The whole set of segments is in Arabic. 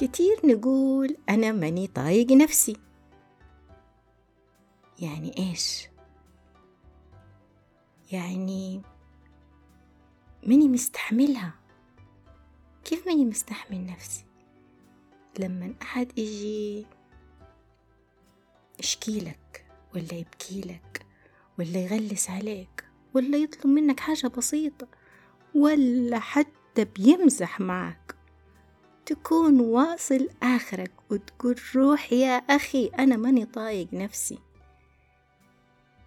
كتير نقول أنا ماني طايق نفسي. يعني إيش؟ يعني ماني مستحملها. كيف ماني مستحمل نفسي؟ لما أحد يجي يشكيلك ولا يبكيلك ولا يغلس عليك ولا يطلب منك حاجة بسيطة ولا حتى بيمزح معك. تكون واصل آخرك وتقول روح يا أخي أنا ماني طايق نفسي.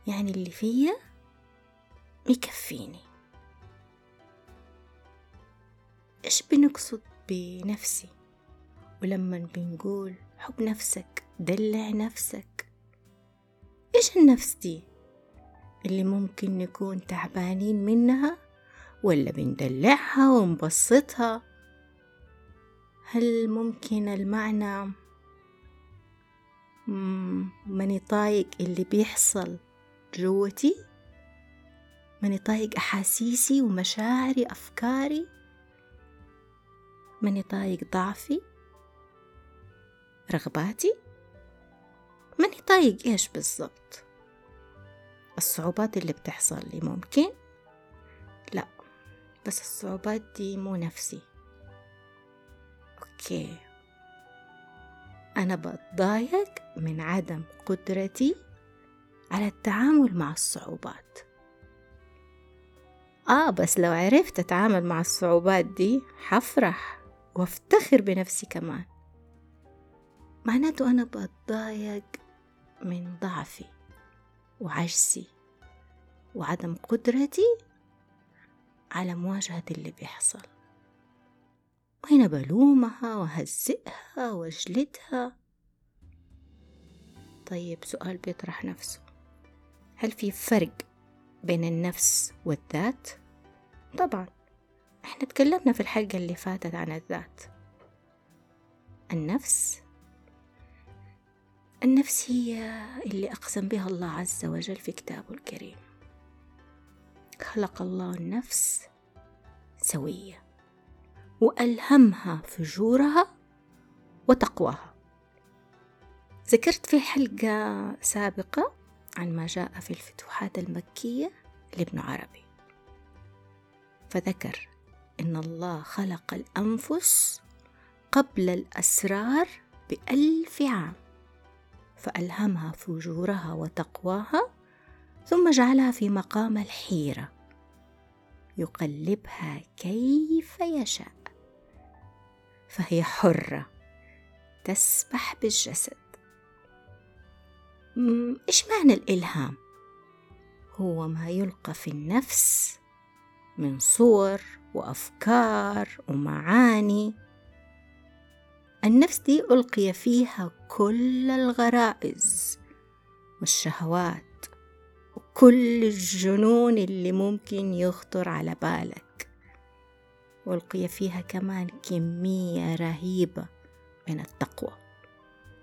يعني اللي فيا مكفيني إيش بنقصد بنفسي؟ ولما بنقول حب نفسك دلع نفسك إيش النفس دي؟ اللي ممكن نكون تعبانين منها ولا بندلعها ونبسطها؟ هل ممكن المعنى ماني طايق اللي بيحصل جوتي؟ ماني طايق أحاسيسي ومشاعري أفكاري؟ ماني طايق ضعفي؟ رغباتي؟ ماني طايق إيش بالضبط؟ الصعوبات اللي بتحصل لي ممكن؟ لا بس الصعوبات دي مو نفسي. أوكي. أنا بتضايق من عدم قدرتي على التعامل مع الصعوبات. آه بس لو عرفت أتعامل مع الصعوبات دي حفرح وأفتخر بنفسي كمان. معناته أنا بتضايق من ضعفي وعجزي وعدم قدرتي على مواجهة اللي بيحصل. وهنا بلومها وهزئها واجلدها طيب سؤال بيطرح نفسه. هل في فرق بين النفس والذات؟ طبعا إحنا تكلمنا في الحلقة اللي فاتت عن الذات. النفس النفس هي اللي أقسم بها الله عز وجل في كتابه الكريم. خلق الله النفس سوية. وألهمها فجورها وتقواها. ذكرت في حلقة سابقة عن ما جاء في الفتوحات المكية لابن عربي. فذكر إن الله خلق الأنفس قبل الأسرار بألف عام فألهمها فجورها وتقواها ثم جعلها في مقام الحيرة يقلبها كيف يشاء. فهي حرة تسبح بالجسد. إيش معنى الإلهام؟ هو ما يلقى في النفس من صور وأفكار ومعاني. النفس دي ألقي فيها كل الغرائز والشهوات وكل الجنون اللي ممكن يخطر على بالك. ألقي فيها كمان كمية رهيبة من التقوى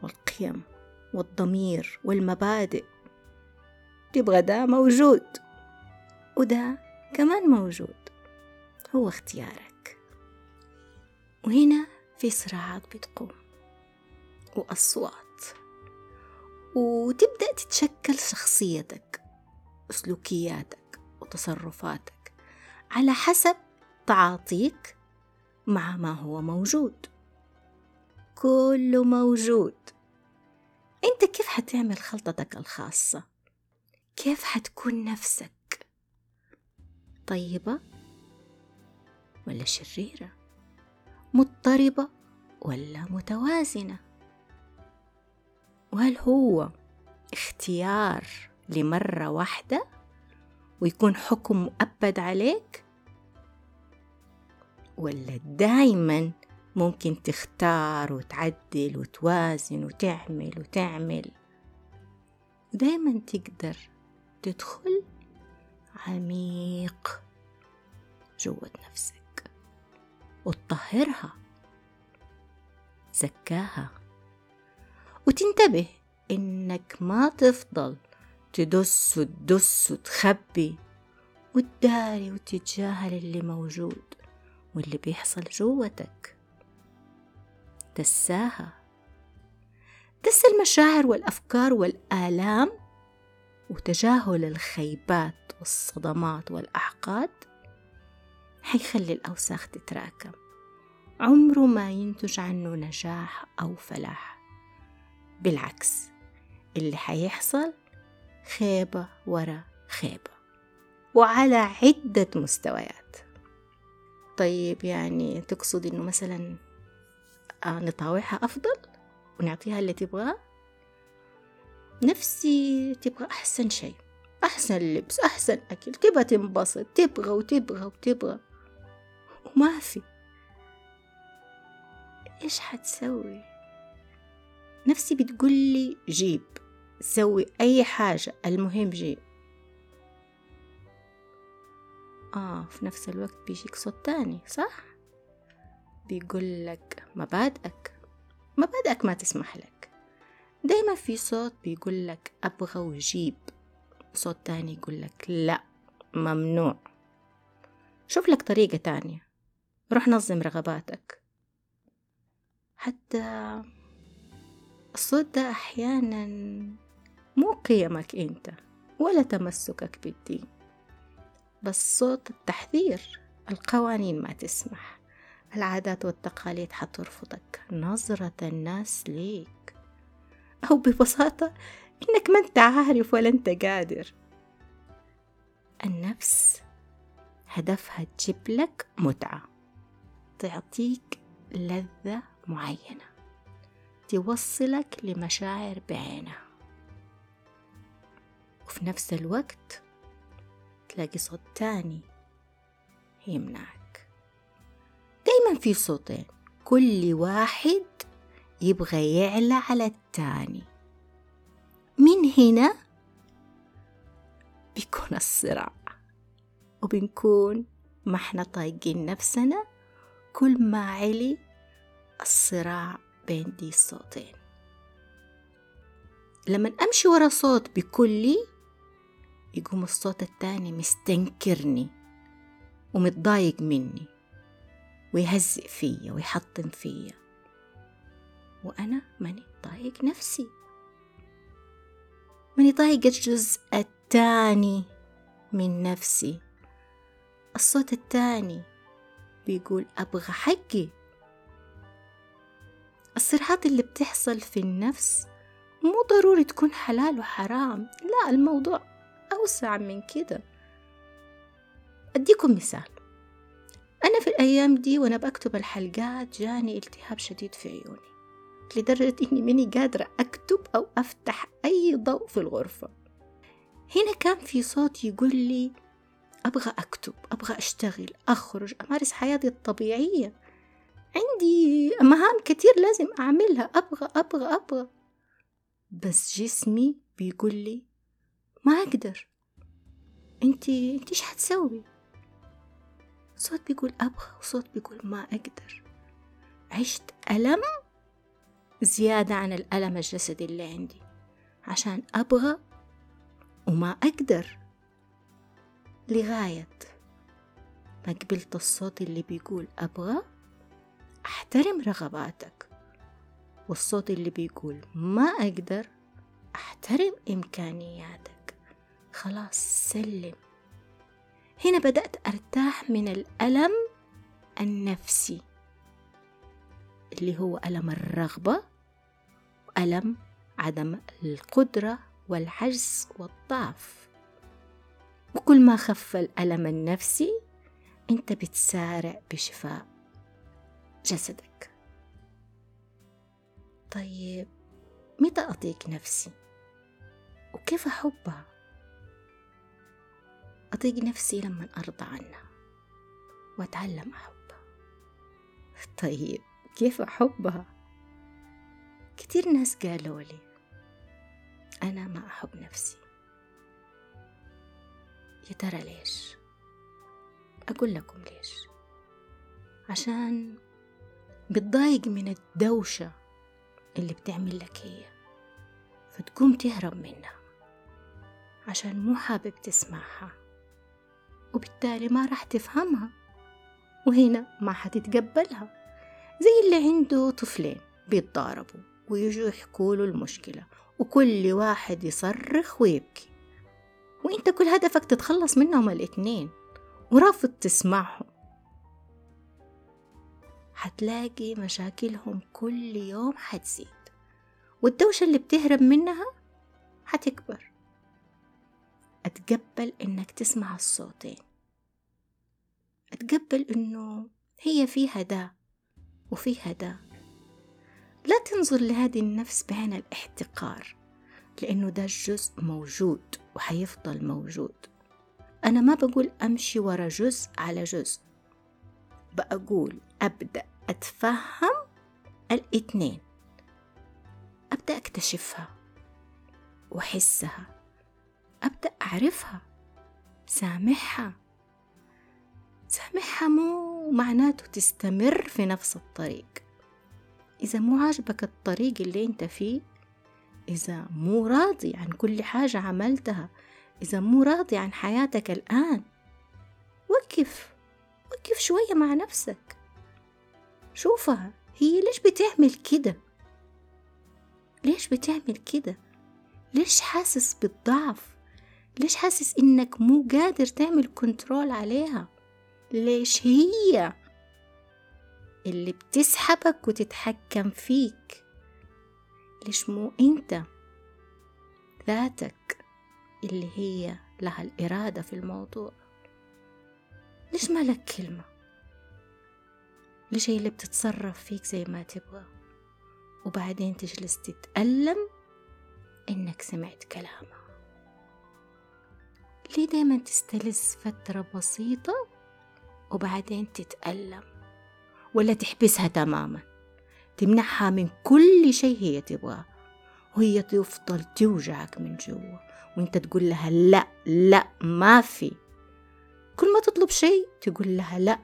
والقيم والضمير والمبادئ. تبغى ده موجود وده كمان موجود. هو اختيارك. وهنا في صراعات بتقوم وأصوات. وتبدأ تتشكل شخصيتك وسلوكياتك وتصرفاتك على حسب تعاطيك مع ما هو موجود. كله موجود. أنت كيف حتعمل خلطتك الخاصة؟ كيف حتكون نفسك؟ طيبة ولا شريرة؟ مضطربة ولا متوازنة؟ وهل هو اختيار لمرة واحدة ويكون حكم مؤبد عليك؟ ولا دايما ممكن تختار وتعدل وتوازن وتعمل وتعمل؟ ودايما تقدر تدخل عميق جوة نفسك وتطهرها زكاها وتنتبه إنك ما تفضل تدس وتدس وتخبي وتداري وتتجاهل اللي موجود. واللي بيحصل جوتك. دساها. دس المشاعر والأفكار والآلام وتجاهل الخيبات والصدمات والأحقاد. حيخلي الأوساخ تتراكم. عمره ما ينتج عنه نجاح أو فلاح. بالعكس اللي حيحصل خيبة ورا خيبة وعلى عدة مستويات. طيب يعني تقصد إنه مثلا آه، نطاوعها أفضل ونعطيها اللي تبغاه؟ نفسي تبغى أحسن شيء أحسن لبس أحسن أكل تبغى تنبسط تبغى وتبغى وتبغى. وما في. إيش حتسوي؟ نفسي بتقولي جيب سوي أي حاجة المهم جيب. آه في نفس الوقت بيجيك صوت تاني صح؟ بيقول لك مبادئك مبادئك ما تسمح لك. دايما في صوت بيقول لك أبغى وجيب صوت تاني يقول لك لا ممنوع. شوف لك طريقة تانية. روح نظم رغباتك. حتى الصوت ده أحيانا مو قيمك أنت ولا تمسكك بالدين. بس صوت التحذير القوانين ما تسمح. العادات والتقاليد حترفضك نظرة الناس ليك. أو ببساطة إنك ما أنت عارف ولا أنت قادر. النفس هدفها تجيب لك متعة. تعطيك لذة معينة. توصلك لمشاعر بعينها. وفي نفس الوقت تلاقي صوت تاني يمنعك. دايما في صوتين كل واحد يبغى يعلى على التاني. من هنا بيكون الصراع وبنكون ما إحنا طايقين نفسنا. كل ما علي الصراع بين دي الصوتين. لما أمشي ورا صوت بكلي يقوم الصوت التاني مستنكرني ومتضايق مني ويهزئ فيا ويحطم فيا. وأنا ماني طايق نفسي. ماني طايق الجزء التاني من نفسي. الصوت التاني بيقول أبغى حقي. الصراعات اللي بتحصل في النفس مو ضروري تكون حلال وحرام لا الموضوع أوسع من كده. أديكم مثال. أنا في الأيام دي وأنا بكتب الحلقات جاني التهاب شديد في عيوني لدرجة إني ماني قادرة أكتب أو أفتح أي ضوء في الغرفة. هنا كان في صوت يقول لي أبغى أكتب أبغى أشتغل أخرج أمارس حياتي الطبيعية. عندي مهام كتير لازم أعملها أبغى أبغى أبغى. بس جسمي بيقول لي ما أقدر. أنتي أنتي إيش حتسوي؟ صوت بيقول أبغى وصوت بيقول ما أقدر. عشت ألم زيادة عن الألم الجسدي اللي عندي. عشان أبغى وما أقدر. لغاية ما قبلت الصوت اللي بيقول أبغى أحترم رغباتك. والصوت اللي بيقول ما أقدر أحترم إمكانياتك. خلاص سلم. هنا بدأت أرتاح من الألم النفسي اللي هو ألم الرغبة وألم عدم القدرة والعجز والضعف. وكل ما خف الألم النفسي أنت بتسارع بشفاء جسدك. طيب متى أطيق نفسي؟ وكيف أحبها؟ أطيق نفسي لما أرضى عنها وأتعلم أحبها طيب كيف أحبها كتير ناس قالوا لي أنا ما أحب نفسي. يا ترى ليش؟ أقول لكم ليش. عشان بتضايق من الدوشة اللي بتعمل لك هي فتقوم تهرب منها عشان مو حابب تسمعها. وبالتالي ما راح تفهمها. وهنا ما حتتقبلها. زي اللي عنده طفلين بيتضاربوا ويجوا يحكوا له المشكلة وكل واحد يصرخ ويبكي. وإنت كل هدفك تتخلص منهم الاتنين ورافض تسمعهم. حتلاقي مشاكلهم كل يوم حتزيد. والدوشة اللي بتهرب منها حتكبر. أتقبل إنك تسمع الصوتين. أتقبل إنه هي فيها دا وفيها دا لا تنظر لهذه النفس بعين الاحتقار لأنه ده الجزء موجود وحيفضل موجود. أنا ما بقول أمشي ورا جزء على جزء. بقول أبدأ أتفهم الاتنين. أبدأ أكتشفها وأحسها. أبدأ أعرفها. سامحها. سامحها مو معناته تستمر في نفس الطريق. إذا مو عاجبك الطريق اللي أنت فيه إذا مو راضي عن كل حاجة عملتها إذا مو راضي عن حياتك الآن وقف. وقف شوية مع نفسك. شوفها هي ليش بتعمل كده؟ ليش بتعمل كده؟ ليش حاسس بالضعف؟ ليش حاسس إنك مو قادر تعمل كنترول عليها؟ ليش هي اللي بتسحبك وتتحكم فيك؟ ليش مو أنت ذاتك اللي هي لها الإرادة في الموضوع؟ ليش ما لك كلمة؟ ليش هي اللي بتتصرف فيك زي ما تبغى؟ وبعدين تجلس تتألم إنك سمعت كلامها. ليه دايما تستلذ فترة بسيطة وبعدين تتألم؟ ولا تحبسها تماما؟ تمنعها من كل شيء هي تبغاه. وهي تفضل توجعك من جوا. وانت تقول لها لا لا ما في. كل ما تطلب شيء تقول لها لا.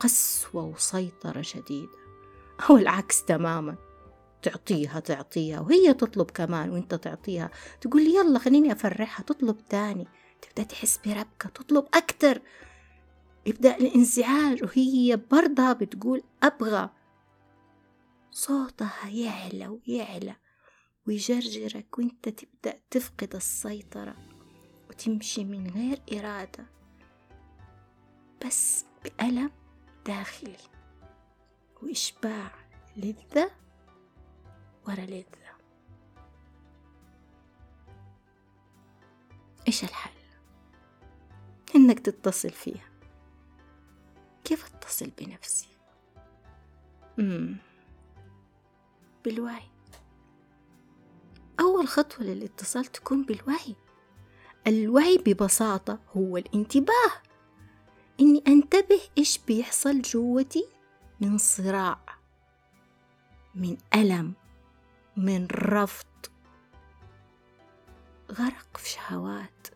قسوة وسيطرة شديدة. أو العكس تماما. تعطيها تعطيها. وهي تطلب كمان وانت تعطيها. تقول يلا خليني أفرحها. تطلب تاني. تبدأ تحس بربكة تطلب أكتر. يبدأ الانزعاج وهي برضها بتقول أبغى. صوتها يعلى ويعلى ويجرجرك وانت تبدأ تفقد السيطرة وتمشي من غير إرادة بس بألم داخلي وإشباع لذة ورا لذة. إيش الحل؟ إنك تتصل فيها. كيف أتصل بنفسي؟ مم. بالوعي. أول خطوة للاتصال تكون بالوعي. الوعي ببساطة هو الانتباه. إني أنتبه إيش بيحصل جوتي؟ من صراع من ألم من رفض. غرق في شهوات.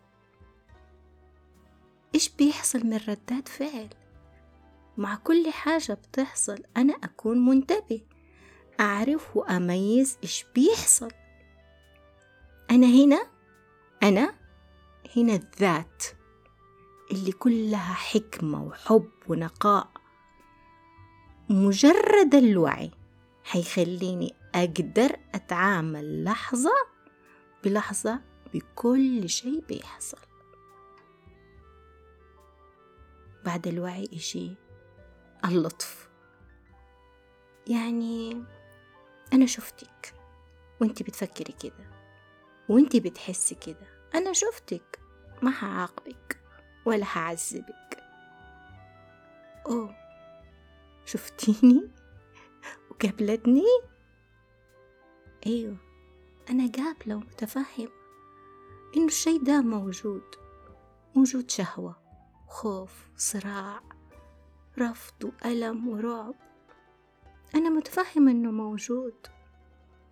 إيش بيحصل من ردات فعل؟ مع كل حاجة بتحصل أنا أكون منتبه أعرف وأميز إيش بيحصل. أنا هنا أنا هنا الذات اللي كلها حكمة وحب ونقاء. مجرد الوعي حيخليني أقدر أتعامل لحظة بلحظة بكل شيء بيحصل. بعد الوعي إشي اللطف. يعني أنا شفتك وانتي بتفكري كده وانتي بتحسي كده. أنا شفتك ما هعاقبك ولا هعذبك أوه شفتيني؟ وقابلتني؟ أيوة أنا قابلة ومتفهمة إنه الشي ده موجود موجود شهوة. خوف صراع رفض وألم ورعب. أنا متفهمة إنه موجود.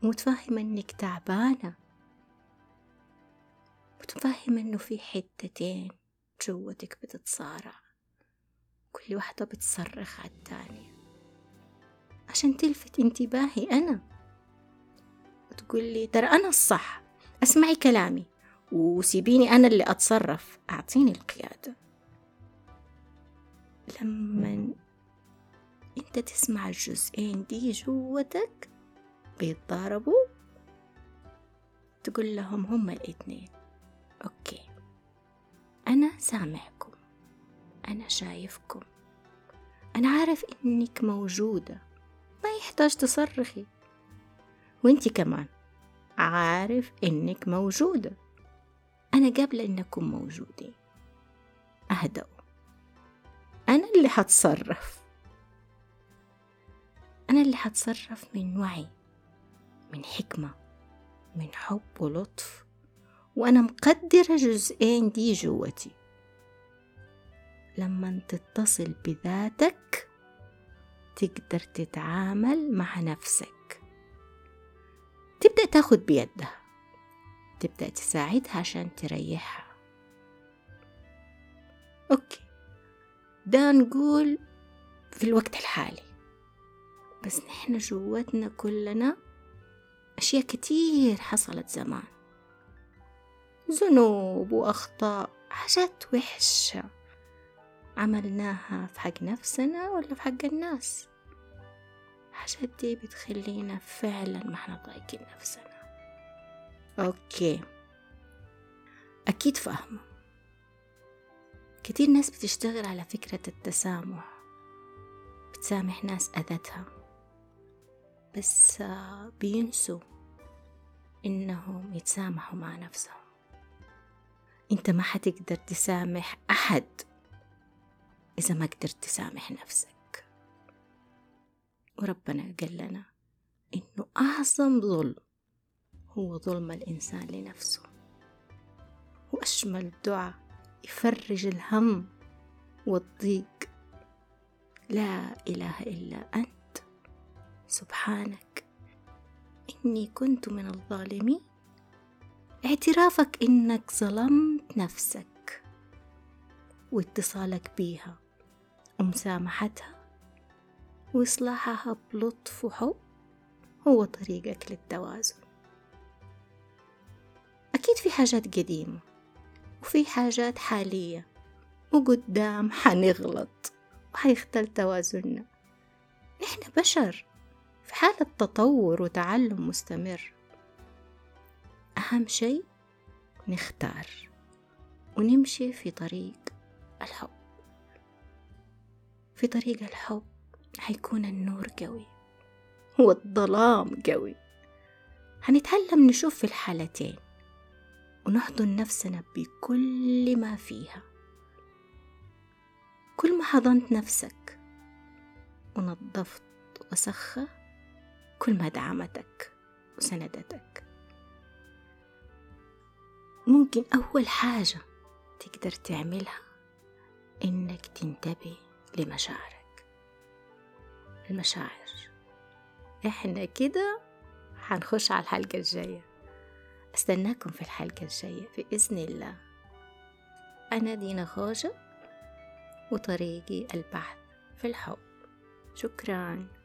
متفهمة إنك تعبانة. متفهمة إنه في حتتين جوتك بتتصارع. كل واحدة بتصرخ على التانية. عشان تلفت انتباهي أنا. وتقول لي ترى أنا الصح. اسمعي كلامي. وسيبيني أنا اللي أتصرف. أعطيني القيادة. لما انت تسمع الجزئين دي جوتك بيتضاربوا تقول لهم هما الاتنين. أوكي. أنا سامعكم. أنا شايفكم. أنا عارف إنك موجودة. ما يحتاج تصرخي. وأنت كمان. عارف إنك موجودة. أنا قابلة إنكم موجودين. أهدأوا. اللي حتصرف. أنا اللي حتصرف من وعي من حكمة من حب ولطف وأنا مقدرة جزئين دي جوتي. لما تتصل بذاتك تقدر تتعامل مع نفسك. تبدأ تاخد بيدها تبدأ تساعدها عشان تريحها. أوكي. ده نقول في الوقت الحالي. بس نحن جواتنا كلنا أشياء كتير حصلت زمان. ذنوب وأخطاء حاجات وحشة. عملناها في حق نفسنا ولا في حق الناس؟ حاجات دي بتخلينا فعلا ما إحنا طايقين نفسنا. أوكي. أكيد فاهمة. كتير ناس بتشتغل على فكرة التسامح بتسامح ناس أذتها بس بينسوا إنهم يتسامحوا مع نفسهم. أنت ما حتقدر تسامح أحد إذا ما قدرت تسامح نفسك. وربنا قال لنا إنه أعظم ظلم هو ظلم الإنسان لنفسه. وأشمل دعاء يفرج الهم والضيق. لا إله إلا أنت. سبحانك. إني كنت من الظالمين. اعترافك إنك ظلمت نفسك. واتصالك بيها. ومسامحتها. وإصلاحها بلطف وحب. هو طريقك للتوازن. أكيد في حاجات قديمة. وفي حاجات حالية وقدام حنغلط وحيختل توازننا. نحن بشر في حالة تطور وتعلم مستمر. أهم شيء نختار ونمشي في طريق الحب. في طريق الحب حيكون النور قوي والظلام قوي. حنتعلم نشوف في الحالتين. ونحضن نفسنا بكل ما فيها. كل ما حضنت نفسك ونظفت وسخة كل ما دعمتك وسندتك. ممكن أول حاجة تقدر تعملها إنك تنتبه لمشاعرك. المشاعر. إحنا كده حنخش على الحلقة الجاية. استناكم في الحلقة الجاية بإذن الله. أنا دينا خوجة وطريقي البحث في الحب شكراً.